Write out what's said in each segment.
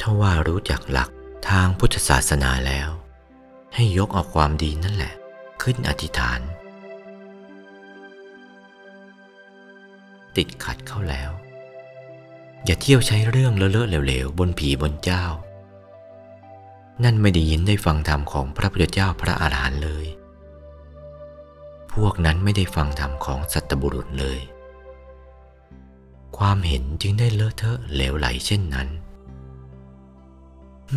ถ้าว่ารู้จักหลักทางพุทธศาสนาแล้ว ให้ยกเอาความดีนั่นแหละ ขึ้นอธิษฐาน ติดขัดเข้าแล้ว อย่าเที่ยวใช้เรื่องเลอะๆเหลวๆ บนผีบนเจ้า นั่นไม่ได้ยินได้ฟังธรรมของพระพุทธเจ้าพระอาหารหันต์เลย พวกนั้นไม่ได้ฟังธรรมของสัตบุรุษเลย ความเห็นจึงได้เลอะเทอะเหลวไหลเช่นนั้น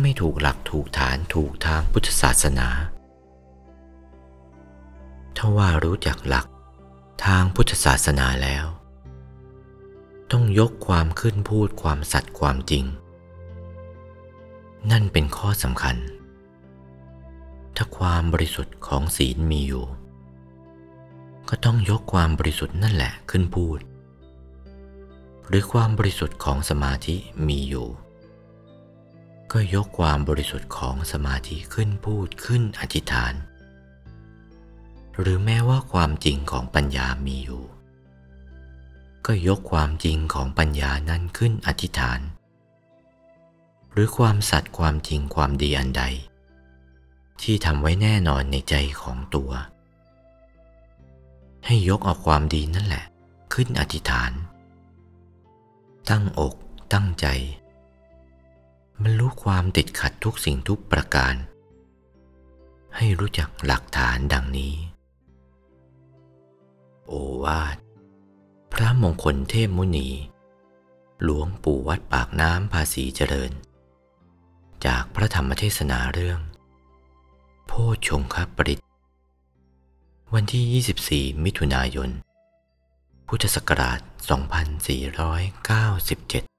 ไม่ถูกหลักถูกฐานถูกทางพุทธศาสนา ถ้าว่ารู้จักหลักทางพุทธศาสนาแล้ว ต้องยกความขึ้นพูดความสัตย์ความจริง นั่นเป็นข้อสำคัญ ถ้าความบริสุทธิ์ของศีลมีอยู่ ก็ต้องยกความบริสุทธิ์นั่นแหละขึ้นพูด หรือความบริสุทธิ์ของสมาธิมีอยู่ ก็ยกความบริสุทธิ์ของสมาธิขึ้นพูดขึ้นอธิษฐาน หรือแม้ว่าความจริงของปัญญามีอยู่ ก็ยกความจริงของปัญญานั้นขึ้นอธิษฐาน หรือความสัตย์ความจริงความดีอันใด ที่ทำไว้แน่นอนในใจของตัว ให้ยกเอาความดีนั่นแหละ ขึ้นอธิษฐาน ตั้งอกตั้งใจ มันรู้ความติดขัดทุกสิ่งทุกประการ ให้รู้จักหลักฐานดังนี้ โอวาท พระมงคลเทพมุนี หลวงปู่วัดปากน้ำภาษีเจริญ จากพระธรรมเทศนาเรื่อง โพชงคปริตวันที่ 24 มิถุนายน พุทธศักราช 2497